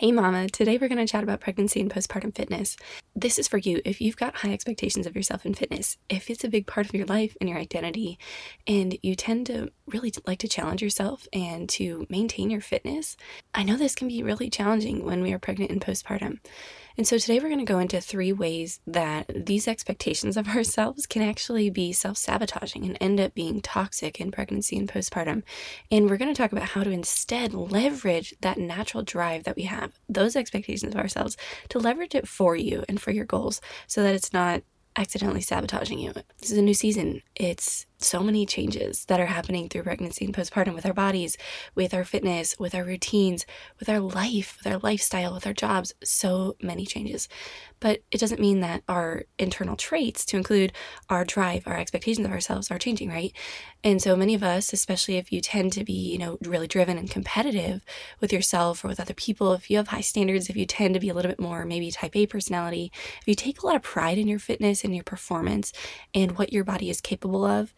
Hey mama, today we're going to chat about pregnancy and postpartum fitness. This is for you if you've got high expectations of yourself in fitness, if it's a big part of your life and your identity, and you tend to really like to challenge yourself and to maintain your fitness. I know this can be really challenging when we are pregnant and postpartum. And so today we're going to go into three ways that these expectations of ourselves can actually be self sabotaging and end up being toxic in pregnancy and postpartum. And we're going to talk about how to instead leverage that natural drive that we have, those expectations of ourselves, to leverage it for you and for your goals so that it's not accidentally sabotaging you. This is a new season. It's so many changes that are happening through pregnancy and postpartum with our bodies, with our fitness, with our routines, with our life, with our lifestyle, with our jobs. So many changes. But it doesn't mean that our internal traits, to include our drive, our expectations of ourselves, are changing, right? And so many of us, especially if you tend to be, you know, really driven and competitive with yourself or with other people, if you have high standards, if you tend to be a little bit more maybe type A personality, if you take a lot of pride in your fitness and your performance and what your body is capable of,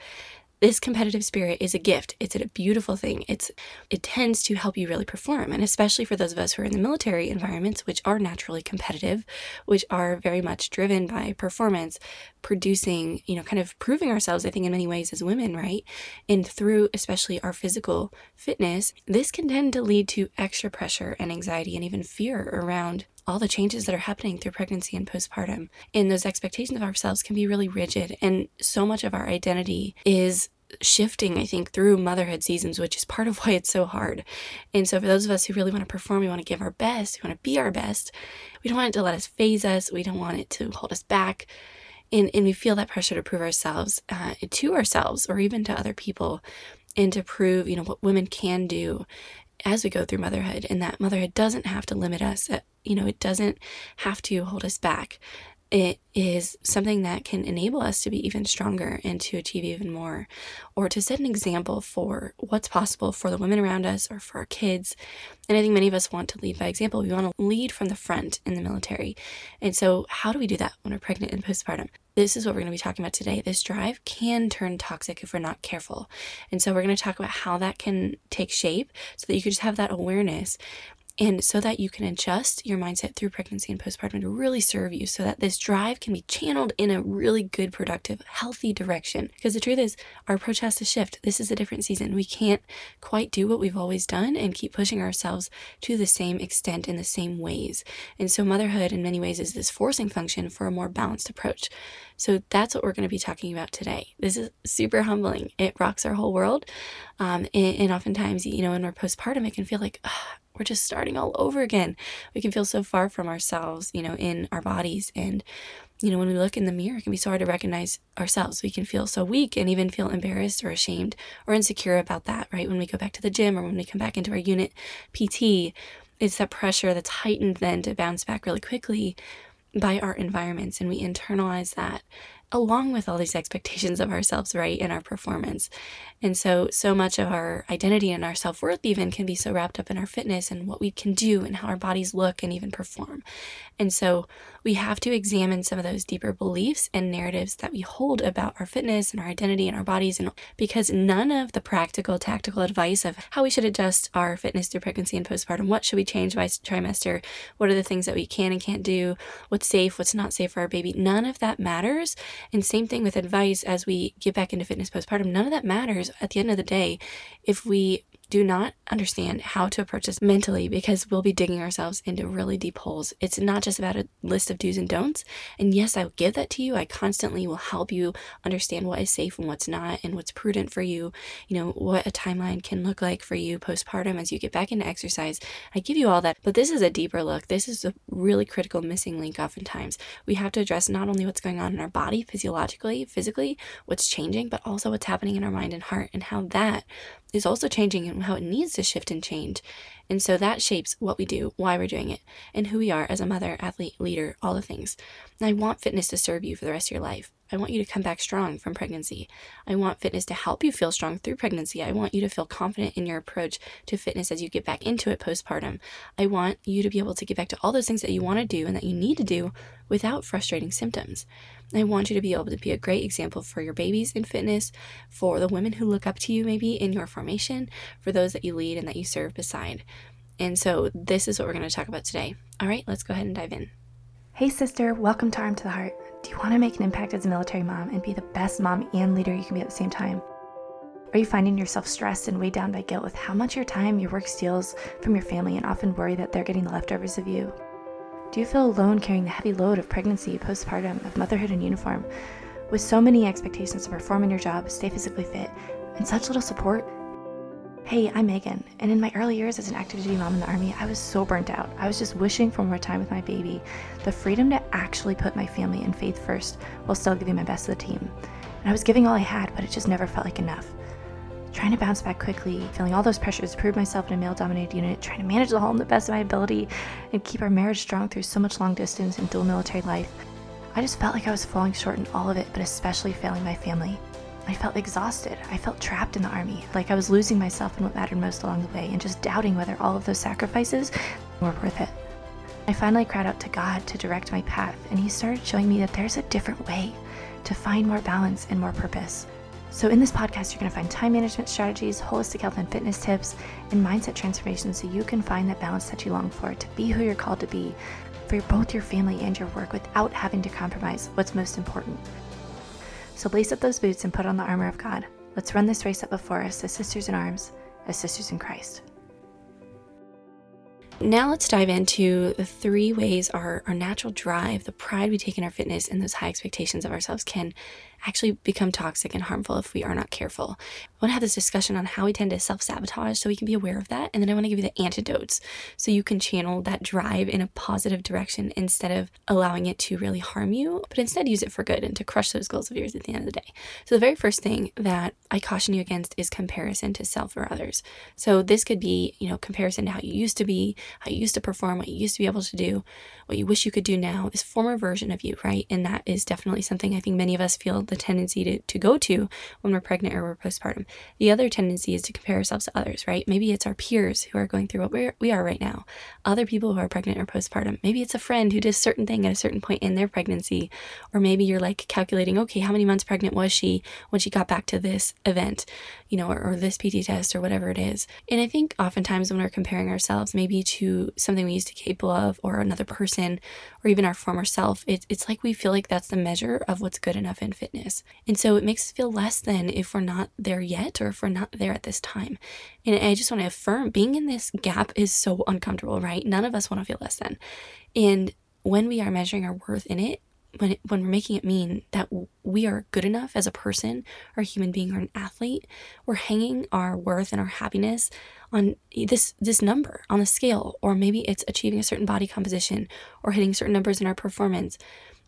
this competitive spirit is a gift. It's a beautiful thing. It's it tends to help you really perform, and especially for those of us who are in the military environments, which are naturally competitive, which are very much driven by performance, producing, you know, kind of proving ourselves. I think in many ways as women, right, and through especially our physical fitness, this can tend to lead to extra pressure and anxiety and even fear around all the changes that are happening through pregnancy and postpartum. And those expectations of ourselves can be really rigid. And so much of our identity is shifting, I think, through motherhood seasons, which is part of why it's so hard. And so, for those of us who really want to perform, we want to give our best, we want to be our best, we don't want it to let us phase us, we don't want it to hold us back. And, and we feel that pressure to prove ourselves uh, to ourselves or even to other people and to prove, you know, what women can do as we go through motherhood and that motherhood doesn't have to limit us uh, you know it doesn't have to hold us back it is something that can enable us to be even stronger and to achieve even more, or to set an example for what's possible for the women around us or for our kids. And I think many of us want to lead by example. We want to lead from the front in the military. And so, how do we do that when we're pregnant and postpartum? This is what we're going to be talking about today. This drive can turn toxic if we're not careful. And so, we're going to talk about how that can take shape so that you can just have that awareness and so that you can adjust your mindset through pregnancy and postpartum to really serve you so that this drive can be channeled in a really good, productive, healthy direction. Because the truth is, our approach has to shift. This is a different season. We can't quite do what we've always done and keep pushing ourselves to the same extent in the same ways. And so, motherhood, in many ways, is this forcing function for a more balanced approach. So, that's what we're going to be talking about today. This is super humbling. It rocks our whole world. Um, and, and, oftentimes, you know, when we're postpartum, it can feel like, we're just starting all over again. We can feel so far from ourselves, you know, in our bodies. And, you know, when we look in the mirror, it can be so hard to recognize ourselves. We can feel so weak and even feel embarrassed or ashamed or insecure about that, right? When we go back to the gym or when we come back into our unit PT, it's that pressure that's heightened then to bounce back really quickly by our environments. And we internalize that along with all these expectations of ourselves, right, in our performance. And so, so much of our identity and our self worth even can be so wrapped up in our fitness and what we can do and how our bodies look and even perform. And so, we have to examine some of those deeper beliefs and narratives that we hold about our fitness and our identity and our bodies. And because none of the practical, tactical advice of how we should adjust our fitness through pregnancy and postpartum, what should we change by trimester, what are the things that we can and can't do, what's safe, what's not safe for our baby, none of that matters and same thing with advice as we get back into fitness postpartum. None of that matters at the end of the day if we do not understand how to approach this mentally because we'll be digging ourselves into really deep holes. It's not just about a list of do's and don'ts. And yes, I will give that to you. I constantly will help you understand what is safe and what's not and what's prudent for you, you know, what a timeline can look like for you postpartum as you get back into exercise. I give you all that, but this is a deeper look. This is a really critical missing link oftentimes. We have to address not only what's going on in our body physiologically, physically, what's changing, but also what's happening in our mind and heart and how that is also changing and how it needs to shift and change. And so that shapes what we do, why we're doing it, and who we are as a mother, athlete, leader, all the things. And I want fitness to serve you for the rest of your life. I want you to come back strong from pregnancy. I want fitness to help you feel strong through pregnancy. I want you to feel confident in your approach to fitness as you get back into it postpartum. I want you to be able to get back to all those things that you want to do and that you need to do without frustrating symptoms. I want you to be able to be a great example for your babies in fitness, for the women who look up to you maybe in your formation, for those that you lead and that you serve beside. And so this is what we're going to talk about today. All right, let's go ahead and dive in. Hey, sister, welcome to Arm to the Heart. Do you want to make an impact as a military mom and be the best mom and leader you can be at the same time? Are you finding yourself stressed and weighed down by guilt with how much your time your work steals from your family and often worry that they're getting the leftovers of you? Do you feel alone carrying the heavy load of pregnancy, postpartum, of motherhood in uniform, with so many expectations to perform in your job, stay physically fit, and such little support? Hey, I'm Megan, and in my early years as an active duty mom in the Army, I was so burnt out. I was just wishing for more time with my baby, the freedom to actually put my family and faith first while still giving my best to the team. And I was giving all I had, but it just never felt like enough. Trying to bounce back quickly, feeling all those pressures prove myself in a male dominated unit, trying to manage the home the best of my ability, and keep our marriage strong through so much long distance and dual military life. I just felt like I was falling short in all of it, but especially failing my family. I felt exhausted. I felt trapped in the army, like I was losing myself in what mattered most along the way, and just doubting whether all of those sacrifices were worth it. I finally cried out to God to direct my path, and He started showing me that there's a different way to find more balance and more purpose. So, in this podcast, you're going to find time management strategies, holistic health and fitness tips, and mindset transformation so you can find that balance that you long for to be who you're called to be for both your family and your work without having to compromise what's most important. So lace up those boots and put on the armor of God. Let's run this race up before us as sisters in arms, as sisters in Christ. Now let's dive into the three ways our, our natural drive, the pride we take in our fitness, and those high expectations of ourselves can actually become toxic and harmful if we are not careful. I want to have this discussion on how we tend to self sabotage so we can be aware of that. And then I want to give you the antidotes so you can channel that drive in a positive direction instead of allowing it to really harm you, but instead use it for good and to crush those goals of yours at the end of the day. So, the very first thing that I caution you against is comparison to self or others. So, this could be, you know, comparison to how you used to be, how you used to perform, what you used to be able to do, what you wish you could do now, this former version of you, right? And that is definitely something I think many of us feel the tendency to, to go to when we're pregnant or we're postpartum. The other tendency is to compare ourselves to others, right? Maybe it's our peers who are going through what we're, we are right now, other people who are pregnant or postpartum. Maybe it's a friend who did a certain thing at a certain point in their pregnancy. Or maybe you're like calculating, okay, how many months pregnant was she when she got back to this event, you know, or, or this PT test or whatever it is. And I think oftentimes when we're comparing ourselves maybe to something we used to be capable of or another person or even our former self, it, it's like we feel like that's the measure of what's good enough in fitness. And so it makes us feel less than if we're not there yet or if we're not there at this time. And I just want to affirm being in this gap is so uncomfortable, right? None of us want to feel less than. And when we are measuring our worth in it, when it, when we're making it mean that we are good enough as a person or a human being or an athlete, we're hanging our worth and our happiness on this this number on a scale, or maybe it's achieving a certain body composition or hitting certain numbers in our performance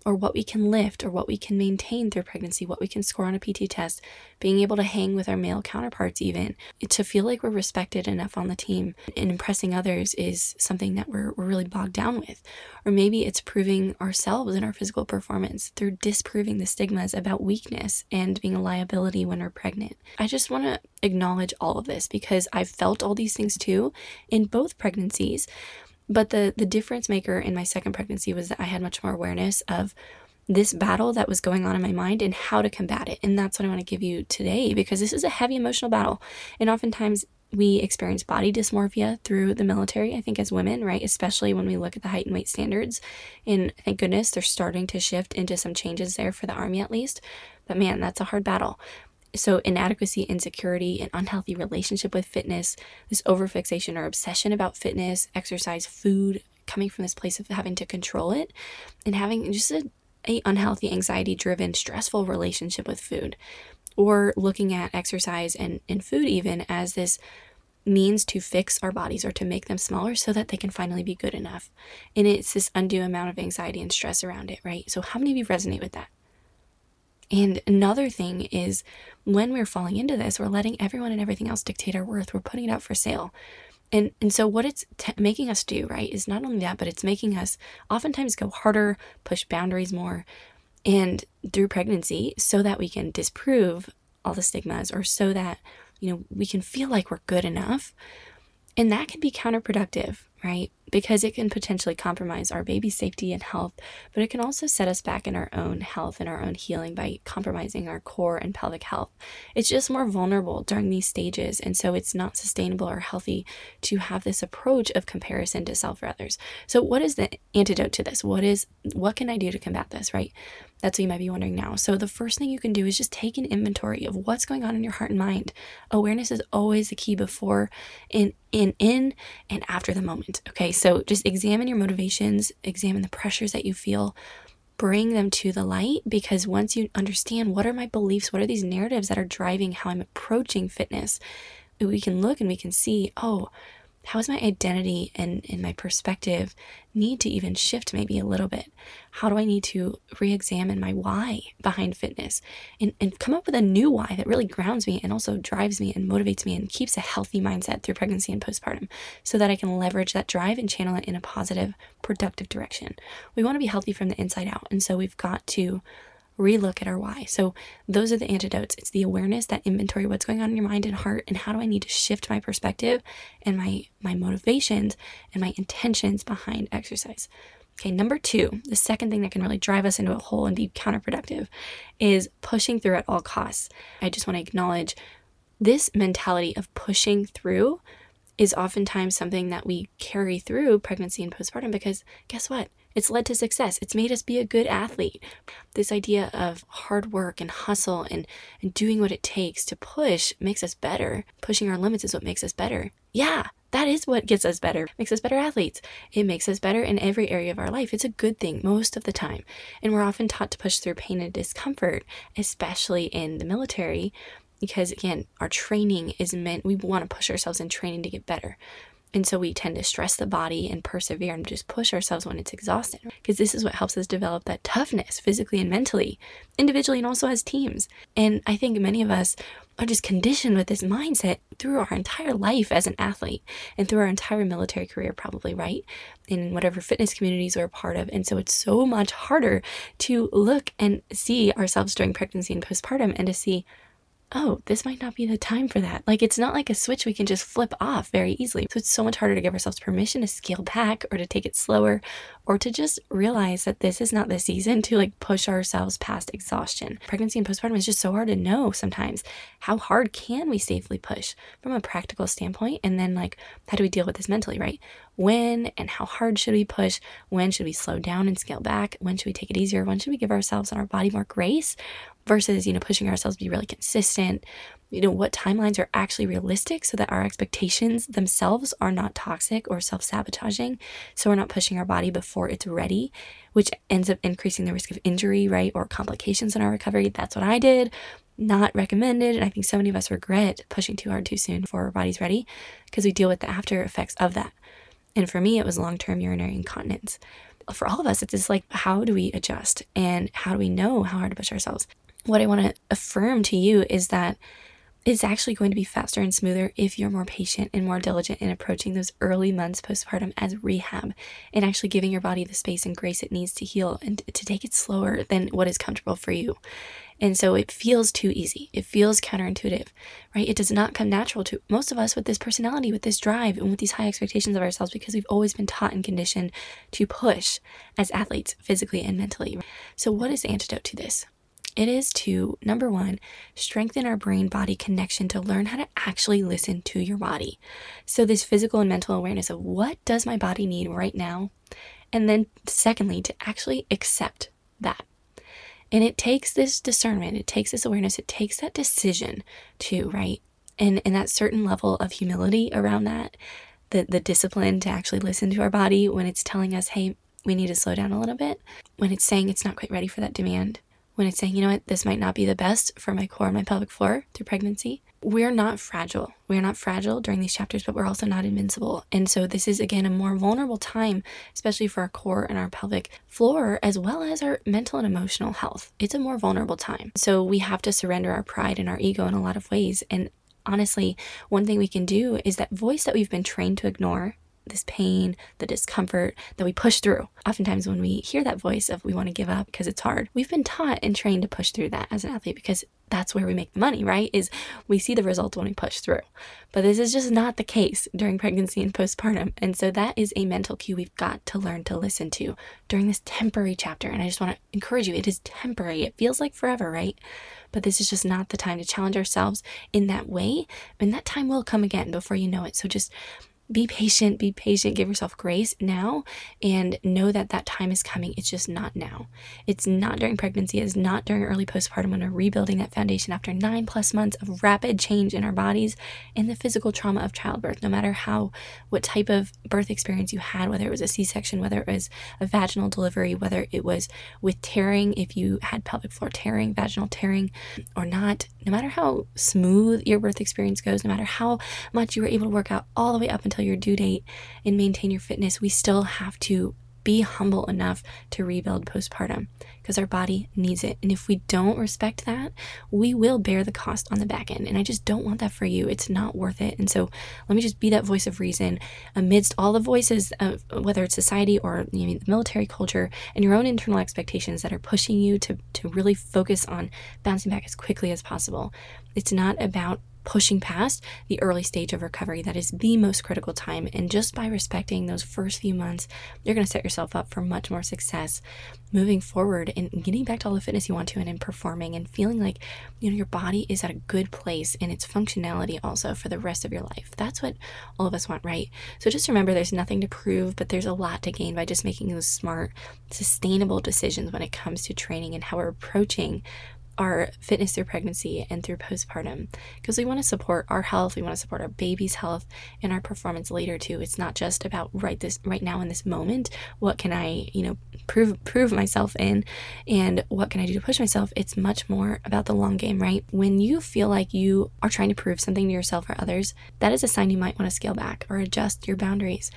or what we can lift or what we can maintain through pregnancy, what we can score on a PT test, being able to hang with our male counterparts, even to feel like we're respected enough on the team and impressing others is something that we're, we're really bogged down with. Or maybe it's proving ourselves in our physical performance through disproving the stigmas about weakness and being a liability when we're pregnant. I just want to acknowledge all of this because I've felt all these things too in both pregnancies. But the the difference maker in my second pregnancy was that I had much more awareness of this battle that was going on in my mind and how to combat it. And that's what I want to give you today because this is a heavy emotional battle. And oftentimes we experience body dysmorphia through the military, I think, as women, right? Especially when we look at the height and weight standards. And thank goodness they're starting to shift into some changes there for the Army at least. But man, that's a hard battle. So, inadequacy, insecurity, an unhealthy relationship with fitness, this overfixation or obsession about fitness, exercise, food, coming from this place of having to control it, and having just a, a unhealthy, anxiety driven, stressful relationship with food, or looking at exercise and, and food even as this means to fix our bodies or to make them smaller so that they can finally be good enough. And it's this undue amount of anxiety and stress around it, right? So, how many of you resonate with that? And another thing is when we're falling into this, we're letting everyone and everything else dictate our worth. We're putting it out for sale. And, and so what it's t- making us do, right, is not only that, but it's making us oftentimes go harder, push boundaries more, and through pregnancy, so that we can disprove all the stigmas or so that, you know, we can feel like we're good enough. And that can be counterproductive, right? Because it can potentially compromise our baby's safety and health, but it can also set us back in our own health and our own healing by compromising our core and pelvic health. It's just more vulnerable during these stages, and so it's not sustainable or healthy to have this approach of comparison to self or others. So, what is the antidote to this? What is what can I do to combat this, right? That's what you might be wondering now. So, the first thing you can do is just take an inventory of what's going on in your heart and mind. Awareness is always the key before, in, in, in, and after the moment. Okay, so just examine your motivations, examine the pressures that you feel, bring them to the light because once you understand what are my beliefs, what are these narratives that are driving how I'm approaching fitness, we can look and we can see, oh, how is my identity and, and my perspective need to even shift maybe a little bit? How do I need to re examine my why behind fitness and, and come up with a new why that really grounds me and also drives me and motivates me and keeps a healthy mindset through pregnancy and postpartum so that I can leverage that drive and channel it in a positive, productive direction? We want to be healthy from the inside out. And so we've got to relook at our why. So those are the antidotes. It's the awareness, that inventory, what's going on in your mind and heart, and how do I need to shift my perspective and my my motivations and my intentions behind exercise. Okay, number two, the second thing that can really drive us into a hole and be counterproductive is pushing through at all costs. I just want to acknowledge this mentality of pushing through is oftentimes something that we carry through pregnancy and postpartum because guess what? It's led to success. It's made us be a good athlete. This idea of hard work and hustle and, and doing what it takes to push makes us better. Pushing our limits is what makes us better. Yeah, that is what gets us better, makes us better athletes. It makes us better in every area of our life. It's a good thing most of the time. And we're often taught to push through pain and discomfort, especially in the military, because again, our training is meant, we want to push ourselves in training to get better. And so we tend to stress the body and persevere and just push ourselves when it's exhausted because this is what helps us develop that toughness physically and mentally, individually and also as teams. And I think many of us are just conditioned with this mindset through our entire life as an athlete and through our entire military career, probably, right? In whatever fitness communities we're a part of. And so it's so much harder to look and see ourselves during pregnancy and postpartum and to see, oh, this might not be the time for that. Like, it's not like a switch we can just flip off very easily. So, it's so much harder to give ourselves permission to scale back or to take it slower or to just realize that this is not the season to like push ourselves past exhaustion. Pregnancy and postpartum is just so hard to know sometimes. How hard can we safely push from a practical standpoint? And then, like, how do we deal with this mentally, right? When and how hard should we push? When should we slow down and scale back? When should we take it easier? When should we give ourselves and our body more grace? Versus, you know, pushing ourselves to be really consistent. You know, what timelines are actually realistic so that our expectations themselves are not toxic or self sabotaging. So we're not pushing our body before it's ready, which ends up increasing the risk of injury, right? Or complications in our recovery. That's what I did. Not recommended. And I think so many of us regret pushing too hard too soon before our body's ready because we deal with the after effects of that. And for me, it was long term urinary incontinence for all of us, it's just like, how do we adjust and how do we know how hard to push ourselves? What I want to affirm to you is that it's actually going to be faster and smoother if you're more patient and more diligent in approaching those early months postpartum as rehab and actually giving your body the space and grace it needs to heal and to take it slower than what is comfortable for you. And so it feels too easy. It feels counterintuitive, right? It does not come natural to most of us with this personality, with this drive, and with these high expectations of ourselves because we've always been taught and conditioned to push as athletes, physically and mentally. So, what is the antidote to this? It is to, number one, strengthen our brain body connection to learn how to actually listen to your body. So, this physical and mental awareness of what does my body need right now? And then, secondly, to actually accept that. And it takes this discernment, it takes this awareness, it takes that decision to, right? And, and that certain level of humility around that, the, the discipline to actually listen to our body when it's telling us, hey, we need to slow down a little bit, when it's saying it's not quite ready for that demand, when it's saying, you know what, this might not be the best for my core and my pelvic floor through pregnancy. We're not fragile. We're not fragile during these chapters, but we're also not invincible. And so, this is again a more vulnerable time, especially for our core and our pelvic floor, as well as our mental and emotional health. It's a more vulnerable time. So, we have to surrender our pride and our ego in a lot of ways. And honestly, one thing we can do is that voice that we've been trained to ignore this pain, the discomfort that we push through. Oftentimes, when we hear that voice of we want to give up because it's hard, we've been taught and trained to push through that as an athlete because that's where we make the money, right? Is we see the results when we push through. But this is just not the case during pregnancy and postpartum. And so that is a mental cue we've got to learn to listen to during this temporary chapter. And I just want to encourage you it is temporary. It feels like forever, right? But this is just not the time to challenge ourselves in that way. And that time will come again before you know it. So just be patient, be patient, give yourself grace now and know that that time is coming. It's just not now. It's not during pregnancy, it's not during early postpartum when we're rebuilding that foundation after nine plus months of rapid change in our bodies and the physical trauma of childbirth. No matter how, what type of birth experience you had, whether it was a C section, whether it was a vaginal delivery, whether it was with tearing, if you had pelvic floor tearing, vaginal tearing, or not, no matter how smooth your birth experience goes, no matter how much you were able to work out all the way up until your due date and maintain your fitness, we still have to be humble enough to rebuild postpartum because our body needs it. And if we don't respect that, we will bear the cost on the back end. And I just don't want that for you. It's not worth it. And so let me just be that voice of reason amidst all the voices of whether it's society or you know, the military culture and your own internal expectations that are pushing you to, to really focus on bouncing back as quickly as possible. It's not about pushing past the early stage of recovery. That is the most critical time. And just by respecting those first few months, you're going to set yourself up for much more success moving forward and getting back to all the fitness you want to and in performing and feeling like, you know, your body is at a good place in its functionality also for the rest of your life. That's what all of us want, right? So just remember there's nothing to prove, but there's a lot to gain by just making those smart, sustainable decisions when it comes to training and how we're approaching our fitness through pregnancy and through postpartum because we want to support our health we want to support our baby's health and our performance later too. It's not just about right this right now in this moment what can i you know prove prove myself in and what can i do to push myself. It's much more about the long game right? When you feel like you are trying to prove something to yourself or others that is a sign you might want to scale back or adjust your boundaries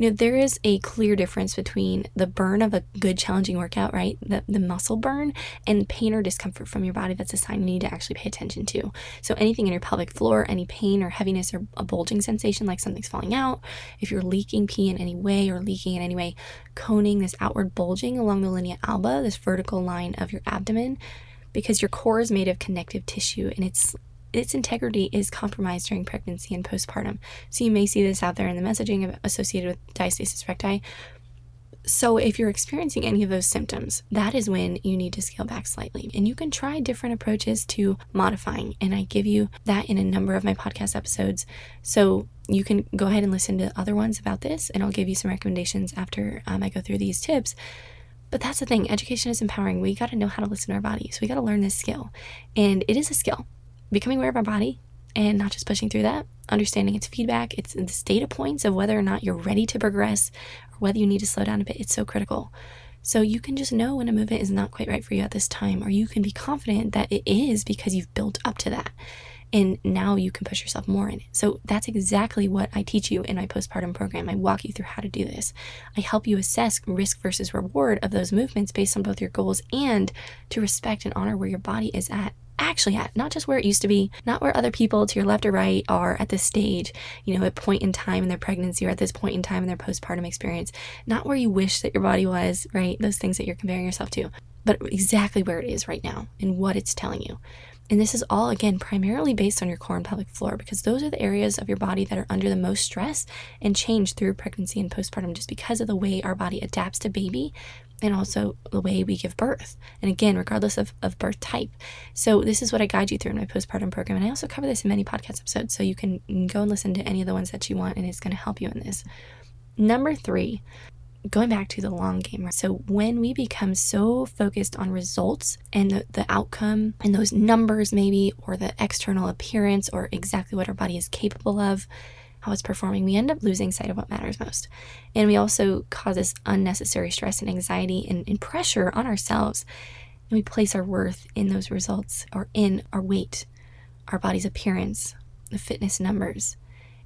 you know, there is a clear difference between the burn of a good, challenging workout, right? The, the muscle burn and pain or discomfort from your body. That's a sign you need to actually pay attention to. So, anything in your pelvic floor, any pain or heaviness or a bulging sensation, like something's falling out, if you're leaking pee in any way or leaking in any way, coning this outward bulging along the linea alba, this vertical line of your abdomen, because your core is made of connective tissue and it's its integrity is compromised during pregnancy and postpartum. So you may see this out there in the messaging associated with diastasis recti. So, if you're experiencing any of those symptoms, that is when you need to scale back slightly. And you can try different approaches to modifying. And I give you that in a number of my podcast episodes. So, you can go ahead and listen to other ones about this, and I'll give you some recommendations after um, I go through these tips. But that's the thing education is empowering. We got to know how to listen to our bodies. We got to learn this skill. And it is a skill becoming aware of our body and not just pushing through that, understanding its feedback, its, its data points of whether or not you're ready to progress or whether you need to slow down a bit. It's so critical. So you can just know when a movement is not quite right for you at this time, or you can be confident that it is because you've built up to that. And now you can push yourself more in it. So that's exactly what I teach you in my postpartum program. I walk you through how to do this. I help you assess risk versus reward of those movements based on both your goals and to respect and honor where your body is at actually at, not just where it used to be, not where other people to your left or right are at this stage, you know, at point in time in their pregnancy or at this point in time in their postpartum experience, not where you wish that your body was, right? Those things that you're comparing yourself to, but exactly where it is right now and what it's telling you. And this is all, again, primarily based on your core and pelvic floor because those are the areas of your body that are under the most stress and change through pregnancy and postpartum just because of the way our body adapts to baby and also the way we give birth. And again, regardless of, of birth type. So, this is what I guide you through in my postpartum program. And I also cover this in many podcast episodes. So, you can go and listen to any of the ones that you want, and it's going to help you in this. Number three, going back to the long game. So, when we become so focused on results and the, the outcome and those numbers, maybe, or the external appearance, or exactly what our body is capable of, how it's performing, we end up losing sight of what matters most. And we also cause this unnecessary stress and anxiety and, and pressure on ourselves. And we place our worth in those results or in our weight, our body's appearance, the fitness numbers.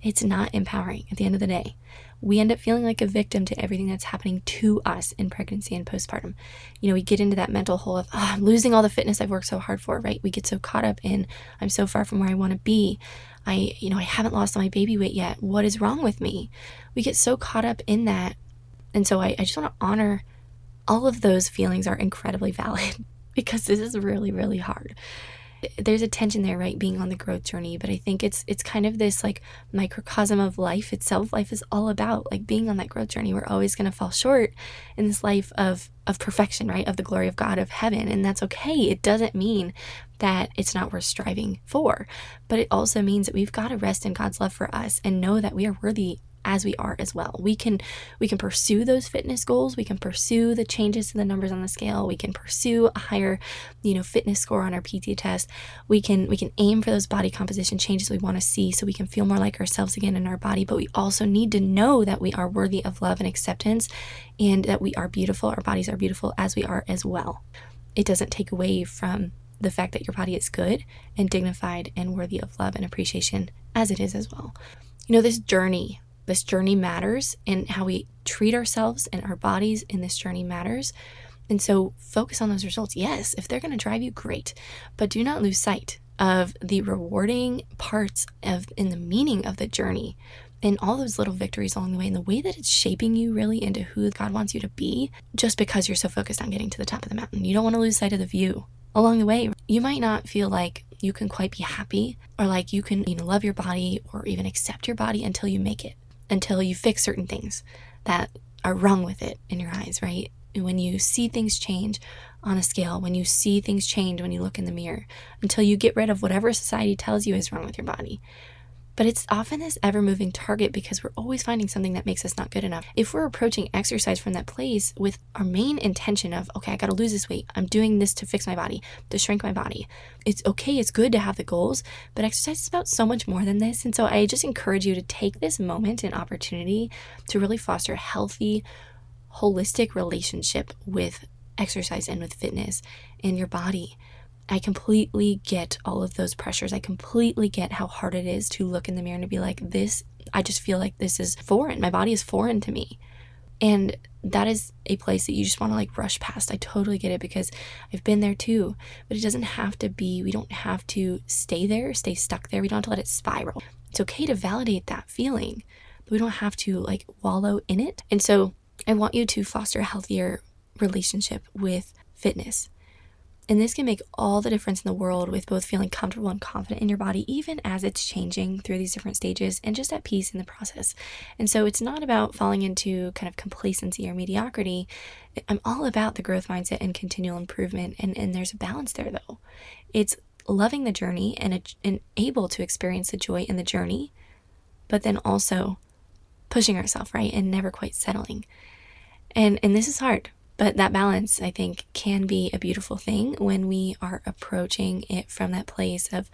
It's not empowering at the end of the day. We end up feeling like a victim to everything that's happening to us in pregnancy and postpartum. You know, we get into that mental hole of, oh, I'm losing all the fitness I've worked so hard for, right? We get so caught up in, I'm so far from where I want to be. I, you know, I haven't lost my baby weight yet. What is wrong with me? We get so caught up in that. And so I, I just want to honor all of those feelings are incredibly valid because this is really, really hard there's a tension there right being on the growth journey but i think it's it's kind of this like microcosm of life itself life is all about like being on that growth journey we're always going to fall short in this life of of perfection right of the glory of god of heaven and that's okay it doesn't mean that it's not worth striving for but it also means that we've got to rest in god's love for us and know that we are worthy as we are as well. We can we can pursue those fitness goals, we can pursue the changes to the numbers on the scale, we can pursue a higher, you know, fitness score on our PT test. We can we can aim for those body composition changes we want to see so we can feel more like ourselves again in our body, but we also need to know that we are worthy of love and acceptance and that we are beautiful, our bodies are beautiful as we are as well. It doesn't take away from the fact that your body is good and dignified and worthy of love and appreciation as it is as well. You know, this journey this journey matters and how we treat ourselves and our bodies in this journey matters. And so focus on those results. Yes, if they're going to drive you, great. But do not lose sight of the rewarding parts of in the meaning of the journey and all those little victories along the way and the way that it's shaping you really into who God wants you to be just because you're so focused on getting to the top of the mountain. You don't want to lose sight of the view along the way. You might not feel like you can quite be happy or like you can you know love your body or even accept your body until you make it until you fix certain things that are wrong with it in your eyes, right? When you see things change on a scale, when you see things change when you look in the mirror, until you get rid of whatever society tells you is wrong with your body. But it's often this ever moving target because we're always finding something that makes us not good enough. If we're approaching exercise from that place with our main intention of, okay, I got to lose this weight, I'm doing this to fix my body, to shrink my body, it's okay, it's good to have the goals, but exercise is about so much more than this. And so I just encourage you to take this moment and opportunity to really foster a healthy, holistic relationship with exercise and with fitness in your body. I completely get all of those pressures. I completely get how hard it is to look in the mirror and to be like, this, I just feel like this is foreign. My body is foreign to me. And that is a place that you just want to like rush past. I totally get it because I've been there too. But it doesn't have to be, we don't have to stay there, stay stuck there. We don't have to let it spiral. It's okay to validate that feeling, but we don't have to like wallow in it. And so I want you to foster a healthier relationship with fitness. And this can make all the difference in the world with both feeling comfortable and confident in your body, even as it's changing through these different stages and just at peace in the process. And so it's not about falling into kind of complacency or mediocrity. I'm all about the growth mindset and continual improvement. And, and there's a balance there, though. It's loving the journey and, and able to experience the joy in the journey, but then also pushing ourselves, right? And never quite settling. And, and this is hard but that balance, I think, can be a beautiful thing when we are approaching it from that place of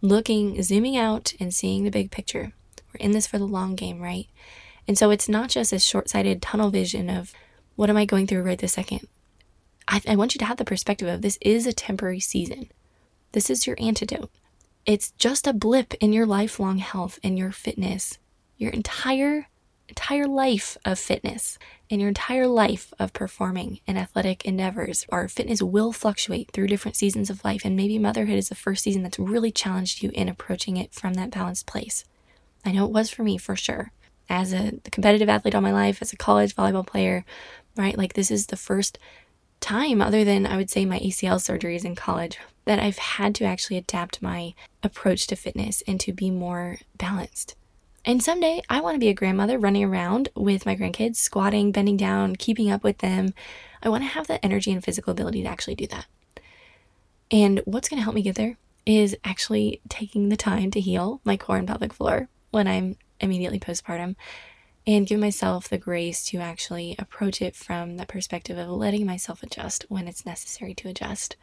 looking, zooming out, and seeing the big picture. We're in this for the long game, right? And so it's not just a short sighted tunnel vision of what am I going through right this second. I, I want you to have the perspective of this is a temporary season. This is your antidote. It's just a blip in your lifelong health and your fitness. Your entire entire life of fitness and your entire life of performing in athletic endeavors, our fitness will fluctuate through different seasons of life. And maybe motherhood is the first season that's really challenged you in approaching it from that balanced place. I know it was for me for sure. As a competitive athlete all my life, as a college volleyball player, right? Like, this is the first time, other than I would say my ACL surgeries in college, that I've had to actually adapt my approach to fitness and to be more balanced. And someday I want to be a grandmother running around with my grandkids, squatting, bending down, keeping up with them. I want to have the energy and physical ability to actually do that. And what's going to help me get there is actually taking the time to heal my core and pelvic floor when I'm immediately postpartum and give myself the grace to actually approach it from the perspective of letting myself adjust when it's necessary to adjust.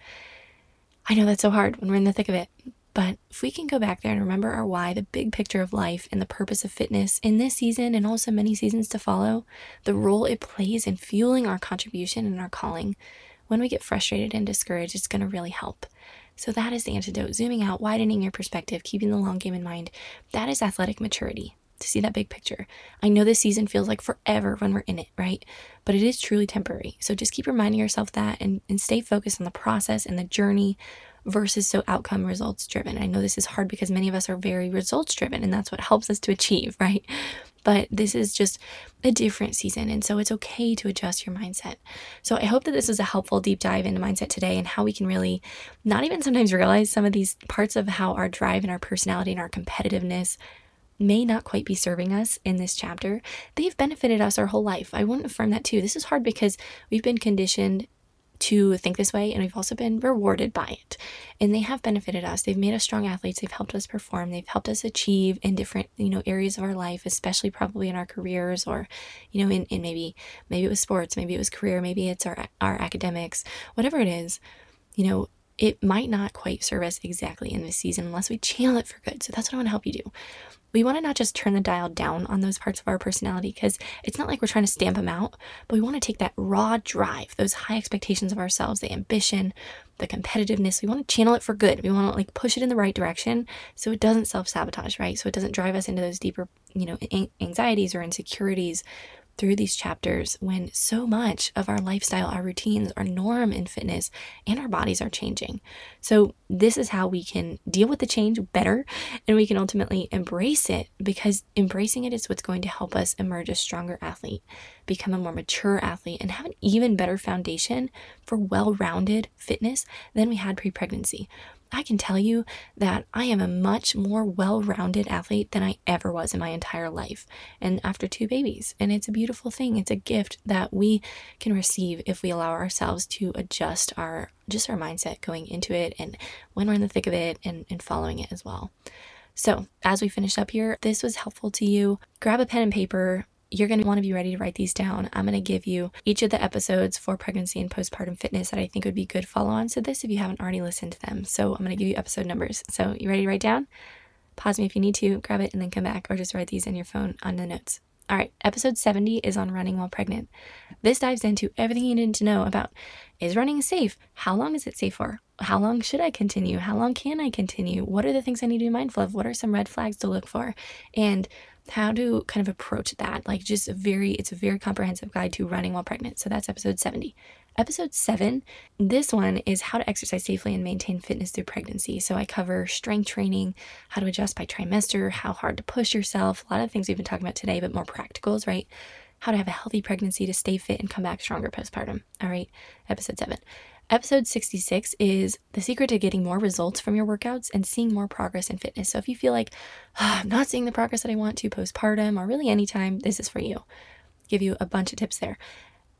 I know that's so hard when we're in the thick of it, but if we can go back there and remember our why, the big picture of life and the purpose of fitness in this season and also many seasons to follow, the role it plays in fueling our contribution and our calling, when we get frustrated and discouraged, it's going to really help. So, that is the antidote. Zooming out, widening your perspective, keeping the long game in mind. That is athletic maturity to see that big picture. I know this season feels like forever when we're in it, right? But it is truly temporary. So, just keep reminding yourself that and, and stay focused on the process and the journey versus so outcome results driven. I know this is hard because many of us are very results driven and that's what helps us to achieve, right? But this is just a different season. And so it's okay to adjust your mindset. So I hope that this was a helpful deep dive into mindset today and how we can really not even sometimes realize some of these parts of how our drive and our personality and our competitiveness may not quite be serving us in this chapter, they've benefited us our whole life. I want to affirm that too. This is hard because we've been conditioned to think this way and we've also been rewarded by it. And they have benefited us. They've made us strong athletes. They've helped us perform. They've helped us achieve in different you know areas of our life especially probably in our careers or you know in, in maybe maybe it was sports maybe it was career maybe it's our our academics whatever it is you know it might not quite serve us exactly in this season unless we channel it for good so that's what i want to help you do we want to not just turn the dial down on those parts of our personality because it's not like we're trying to stamp them out, but we want to take that raw drive, those high expectations of ourselves, the ambition, the competitiveness. We want to channel it for good. We want to like push it in the right direction so it doesn't self sabotage, right? So it doesn't drive us into those deeper, you know, anxieties or insecurities through these chapters when so much of our lifestyle, our routines, our norm in fitness, and our bodies are changing. So, this is how we can deal with the change better and we can ultimately embrace it because embracing it is what's going to help us emerge a stronger athlete, become a more mature athlete, and have an even better foundation for well rounded fitness than we had pre pregnancy. I can tell you that I am a much more well rounded athlete than I ever was in my entire life. And after two babies. And it's a beautiful thing. It's a gift that we can receive if we allow ourselves to adjust our just our mindset going into it and when we're in the thick of it and, and following it as well. So, as we finish up here, this was helpful to you. Grab a pen and paper, you're going to want to be ready to write these down. I'm going to give you each of the episodes for pregnancy and postpartum fitness that I think would be good follow ons to this if you haven't already listened to them. So I'm going to give you episode numbers. So you ready to write down? Pause me if you need to, grab it, and then come back, or just write these in your phone on the notes. All right, episode 70 is on running while pregnant. This dives into everything you need to know about is running safe? How long is it safe for? How long should I continue? How long can I continue? What are the things I need to be mindful of? What are some red flags to look for? And how to kind of approach that. Like just a very, it's a very comprehensive guide to running while pregnant. So that's episode 70. Episode seven, this one is how to exercise safely and maintain fitness through pregnancy. So I cover strength training, how to adjust by trimester, how hard to push yourself, a lot of things we've been talking about today, but more practicals, right? How to have a healthy pregnancy to stay fit and come back stronger postpartum. All right, episode seven. Episode 66 is the secret to getting more results from your workouts and seeing more progress in fitness. So if you feel like oh, I'm not seeing the progress that I want to postpartum or really anytime, this is for you. give you a bunch of tips there.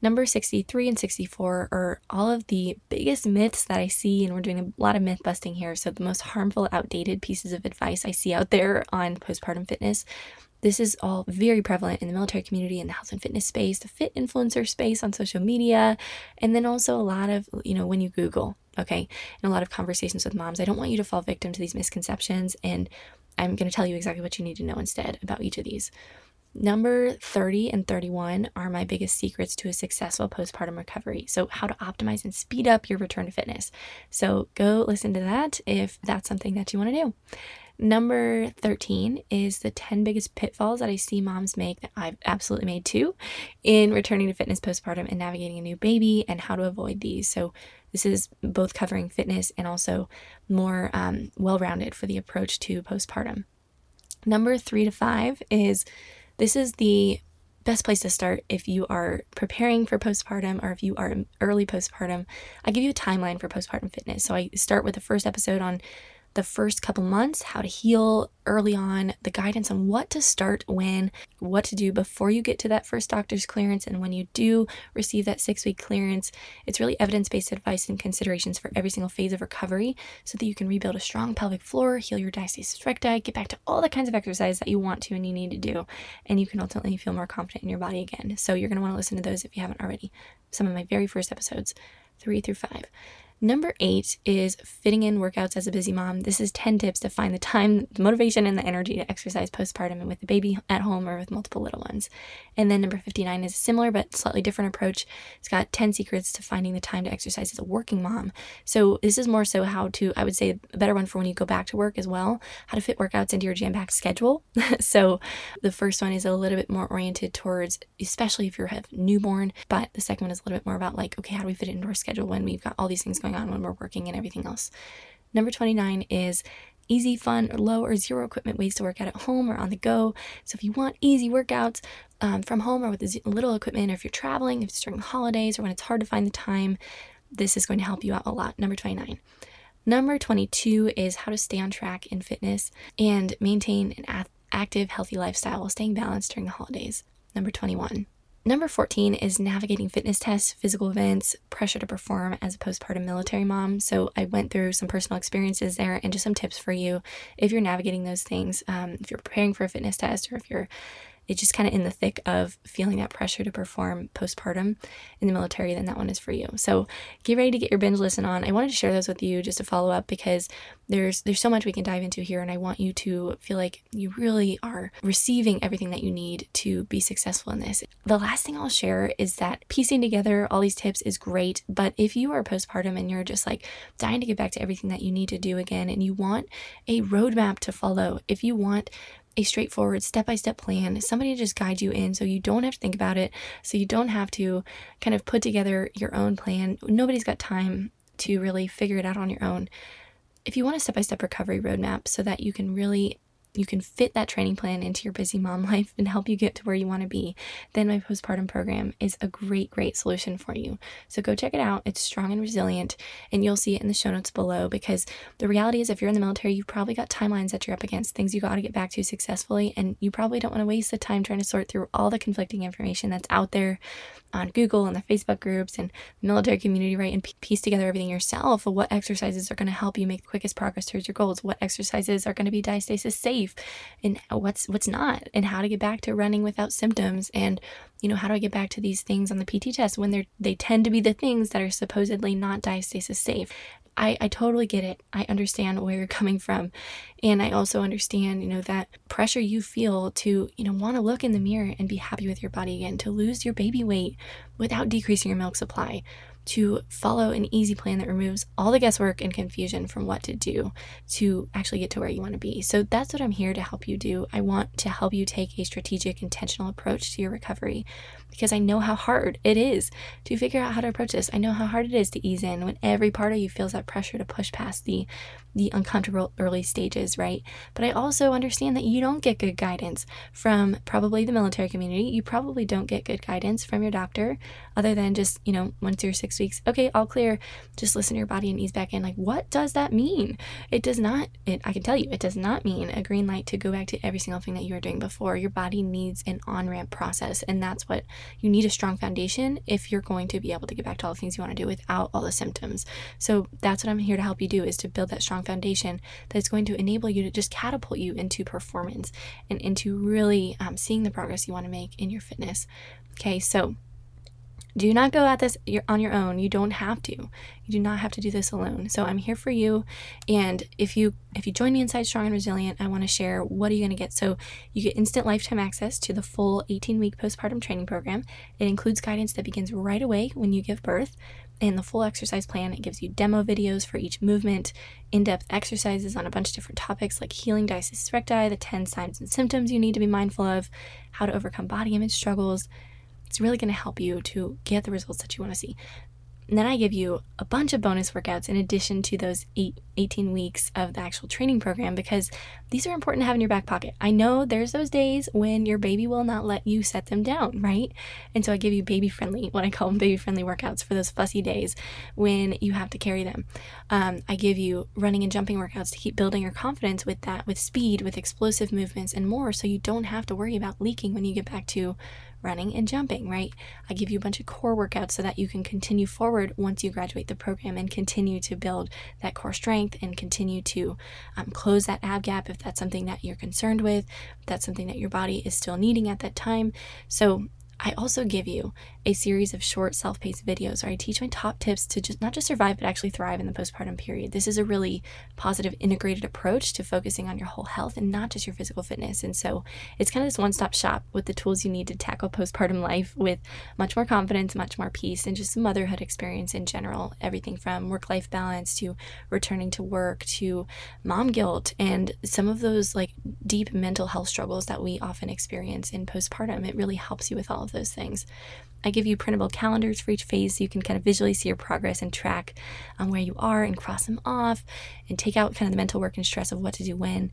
Number 63 and 64 are all of the biggest myths that I see, and we're doing a lot of myth busting here. So, the most harmful, outdated pieces of advice I see out there on postpartum fitness. This is all very prevalent in the military community, in the health and fitness space, the fit influencer space on social media, and then also a lot of, you know, when you Google, okay, and a lot of conversations with moms. I don't want you to fall victim to these misconceptions, and I'm going to tell you exactly what you need to know instead about each of these. Number 30 and 31 are my biggest secrets to a successful postpartum recovery. So, how to optimize and speed up your return to fitness. So, go listen to that if that's something that you want to do. Number 13 is the 10 biggest pitfalls that I see moms make that I've absolutely made too in returning to fitness postpartum and navigating a new baby and how to avoid these. So, this is both covering fitness and also more um, well rounded for the approach to postpartum. Number three to five is this is the best place to start if you are preparing for postpartum or if you are early postpartum. I give you a timeline for postpartum fitness. So I start with the first episode on the first couple months, how to heal early on, the guidance on what to start when, what to do before you get to that first doctor's clearance, and when you do receive that six week clearance. It's really evidence based advice and considerations for every single phase of recovery so that you can rebuild a strong pelvic floor, heal your diastasis recti, get back to all the kinds of exercise that you want to and you need to do, and you can ultimately feel more confident in your body again. So you're going to want to listen to those if you haven't already. Some of my very first episodes, three through five. Number eight is fitting in workouts as a busy mom. This is 10 tips to find the time, the motivation, and the energy to exercise postpartum and with the baby at home or with multiple little ones. And then number 59 is a similar but slightly different approach. It's got 10 secrets to finding the time to exercise as a working mom. So this is more so how to, I would say, a better one for when you go back to work as well, how to fit workouts into your jam packed schedule. so the first one is a little bit more oriented towards, especially if you have newborn, but the second one is a little bit more about like, okay, how do we fit it into our schedule when we've got all these things going on when we're working and everything else. Number 29 is easy, fun, or low or zero equipment ways to work out at home or on the go. So if you want easy workouts um, from home or with little equipment, or if you're traveling, if it's during the holidays or when it's hard to find the time, this is going to help you out a lot. Number 29. Number 22 is how to stay on track in fitness and maintain an active, healthy lifestyle while staying balanced during the holidays. Number 21. Number 14 is navigating fitness tests, physical events, pressure to perform as a postpartum military mom. So, I went through some personal experiences there and just some tips for you if you're navigating those things. Um, if you're preparing for a fitness test or if you're it's just kind of in the thick of feeling that pressure to perform postpartum in the military, then that one is for you. So get ready to get your binge listen on. I wanted to share those with you just to follow up because there's there's so much we can dive into here and I want you to feel like you really are receiving everything that you need to be successful in this. The last thing I'll share is that piecing together all these tips is great, but if you are postpartum and you're just like dying to get back to everything that you need to do again and you want a roadmap to follow, if you want a straightforward step by step plan, somebody to just guide you in so you don't have to think about it, so you don't have to kind of put together your own plan. Nobody's got time to really figure it out on your own. If you want a step by step recovery roadmap so that you can really you can fit that training plan into your busy mom life and help you get to where you want to be, then my postpartum program is a great, great solution for you. So go check it out. It's strong and resilient, and you'll see it in the show notes below because the reality is, if you're in the military, you've probably got timelines that you're up against, things you got to get back to successfully, and you probably don't want to waste the time trying to sort through all the conflicting information that's out there on Google and the Facebook groups and military community, right? And piece together everything yourself. What exercises are going to help you make the quickest progress towards your goals? What exercises are going to be diastasis safe? And what's what's not? And how to get back to running without symptoms? And you know, how do I get back to these things on the PT test when they're they tend to be the things that are supposedly not diastasis safe? I, I totally get it. I understand where you're coming from. And I also understand, you know, that pressure you feel to, you know, want to look in the mirror and be happy with your body again, to lose your baby weight without decreasing your milk supply, to follow an easy plan that removes all the guesswork and confusion from what to do to actually get to where you want to be. So that's what I'm here to help you do. I want to help you take a strategic, intentional approach to your recovery because I know how hard it is to figure out how to approach this. I know how hard it is to ease in when every part of you feels that pressure to push past the the uncomfortable early stages, right? But I also understand that you don't get good guidance from probably the military community. You probably don't get good guidance from your doctor other than just, you know, once you're 6 weeks, okay, all clear, just listen to your body and ease back in. Like what does that mean? It does not it I can tell you, it does not mean a green light to go back to every single thing that you were doing before. Your body needs an on-ramp process and that's what you need a strong foundation if you're going to be able to get back to all the things you want to do without all the symptoms. So that's what I'm here to help you do is to build that strong foundation that's going to enable you to just catapult you into performance and into really um, seeing the progress you want to make in your fitness. Okay, so do not go at this on your own. You don't have to. You do not have to do this alone. So I'm here for you. And if you if you join me inside Strong and Resilient, I want to share what are you going to get. So you get instant lifetime access to the full 18 week postpartum training program. It includes guidance that begins right away when you give birth. And the full exercise plan, it gives you demo videos for each movement, in depth exercises on a bunch of different topics like healing diastasis recti, the 10 signs and symptoms you need to be mindful of, how to overcome body image struggles, it's really going to help you to get the results that you want to see. And then I give you a bunch of bonus workouts in addition to those eight, 18 weeks of the actual training program because these are important to have in your back pocket. I know there's those days when your baby will not let you set them down, right? And so I give you baby friendly, what I call them baby friendly workouts for those fussy days when you have to carry them. Um, I give you running and jumping workouts to keep building your confidence with that, with speed, with explosive movements, and more so you don't have to worry about leaking when you get back to running and jumping, right? I give you a bunch of core workouts so that you can continue forward once you graduate the program and continue to build that core strength and continue to um, close that ab gap if that's something that you're concerned with, if that's something that your body is still needing at that time. So, I also give you a series of short self-paced videos where I teach my top tips to just not just survive but actually thrive in the postpartum period. This is a really positive integrated approach to focusing on your whole health and not just your physical fitness. And so it's kind of this one-stop shop with the tools you need to tackle postpartum life with much more confidence, much more peace, and just motherhood experience in general. Everything from work-life balance to returning to work to mom guilt and some of those like deep mental health struggles that we often experience in postpartum. It really helps you with all of those things. I give you printable calendars for each phase so you can kind of visually see your progress and track on um, where you are and cross them off and take out kind of the mental work and stress of what to do when.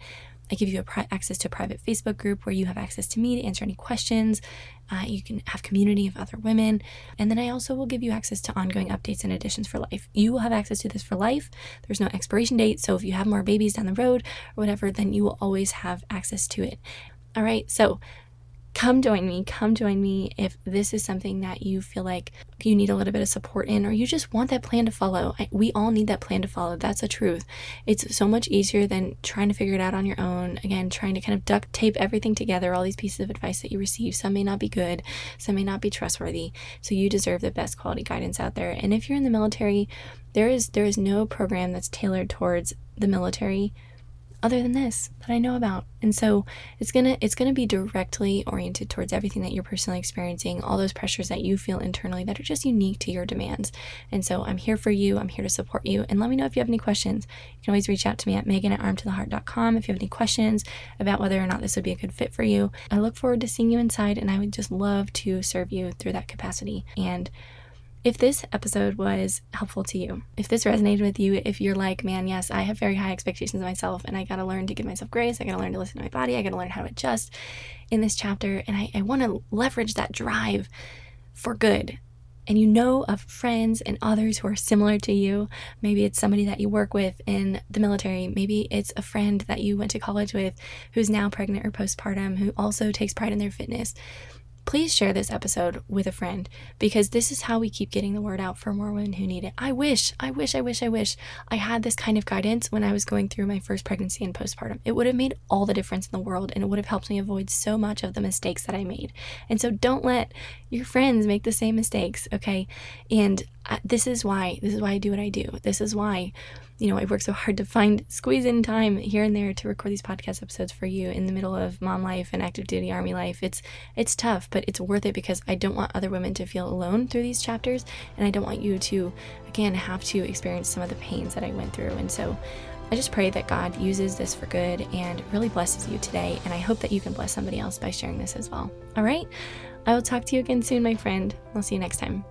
I give you pri- access to a private Facebook group where you have access to me to answer any questions. Uh, you can have community of other women, and then I also will give you access to ongoing updates and additions for life. You will have access to this for life. There's no expiration date, so if you have more babies down the road or whatever, then you will always have access to it. All right, so come join me. Come join me if this is something that you feel like you need a little bit of support in, or you just want that plan to follow. I, we all need that plan to follow. That's the truth. It's so much easier than trying to figure it out on your own. Again, trying to kind of duct tape everything together, all these pieces of advice that you receive. Some may not be good, some may not be trustworthy. So you deserve the best quality guidance out there. And if you're in the military, there is there is no program that's tailored towards the military other than this that I know about. And so it's going to it's going to be directly oriented towards everything that you're personally experiencing, all those pressures that you feel internally that are just unique to your demands. And so I'm here for you. I'm here to support you. And let me know if you have any questions. You can always reach out to me at megan at armtotheheart.com if you have any questions about whether or not this would be a good fit for you. I look forward to seeing you inside and I would just love to serve you through that capacity. And if this episode was helpful to you, if this resonated with you, if you're like, man, yes, I have very high expectations of myself and I got to learn to give myself grace, I got to learn to listen to my body, I got to learn how to adjust in this chapter, and I, I want to leverage that drive for good. And you know of friends and others who are similar to you. Maybe it's somebody that you work with in the military. Maybe it's a friend that you went to college with who's now pregnant or postpartum who also takes pride in their fitness please share this episode with a friend because this is how we keep getting the word out for more women who need it. I wish, I wish, I wish, I wish I had this kind of guidance when I was going through my first pregnancy and postpartum. It would have made all the difference in the world and it would have helped me avoid so much of the mistakes that I made. And so don't let your friends make the same mistakes, okay? And uh, this is why, this is why I do what I do. This is why you know, I work so hard to find squeeze in time here and there to record these podcast episodes for you in the middle of mom life and active duty army life. It's it's tough, but it's worth it because I don't want other women to feel alone through these chapters and I don't want you to again have to experience some of the pains that I went through. And so I just pray that God uses this for good and really blesses you today. And I hope that you can bless somebody else by sharing this as well. All right? I will talk to you again soon, my friend. I'll see you next time.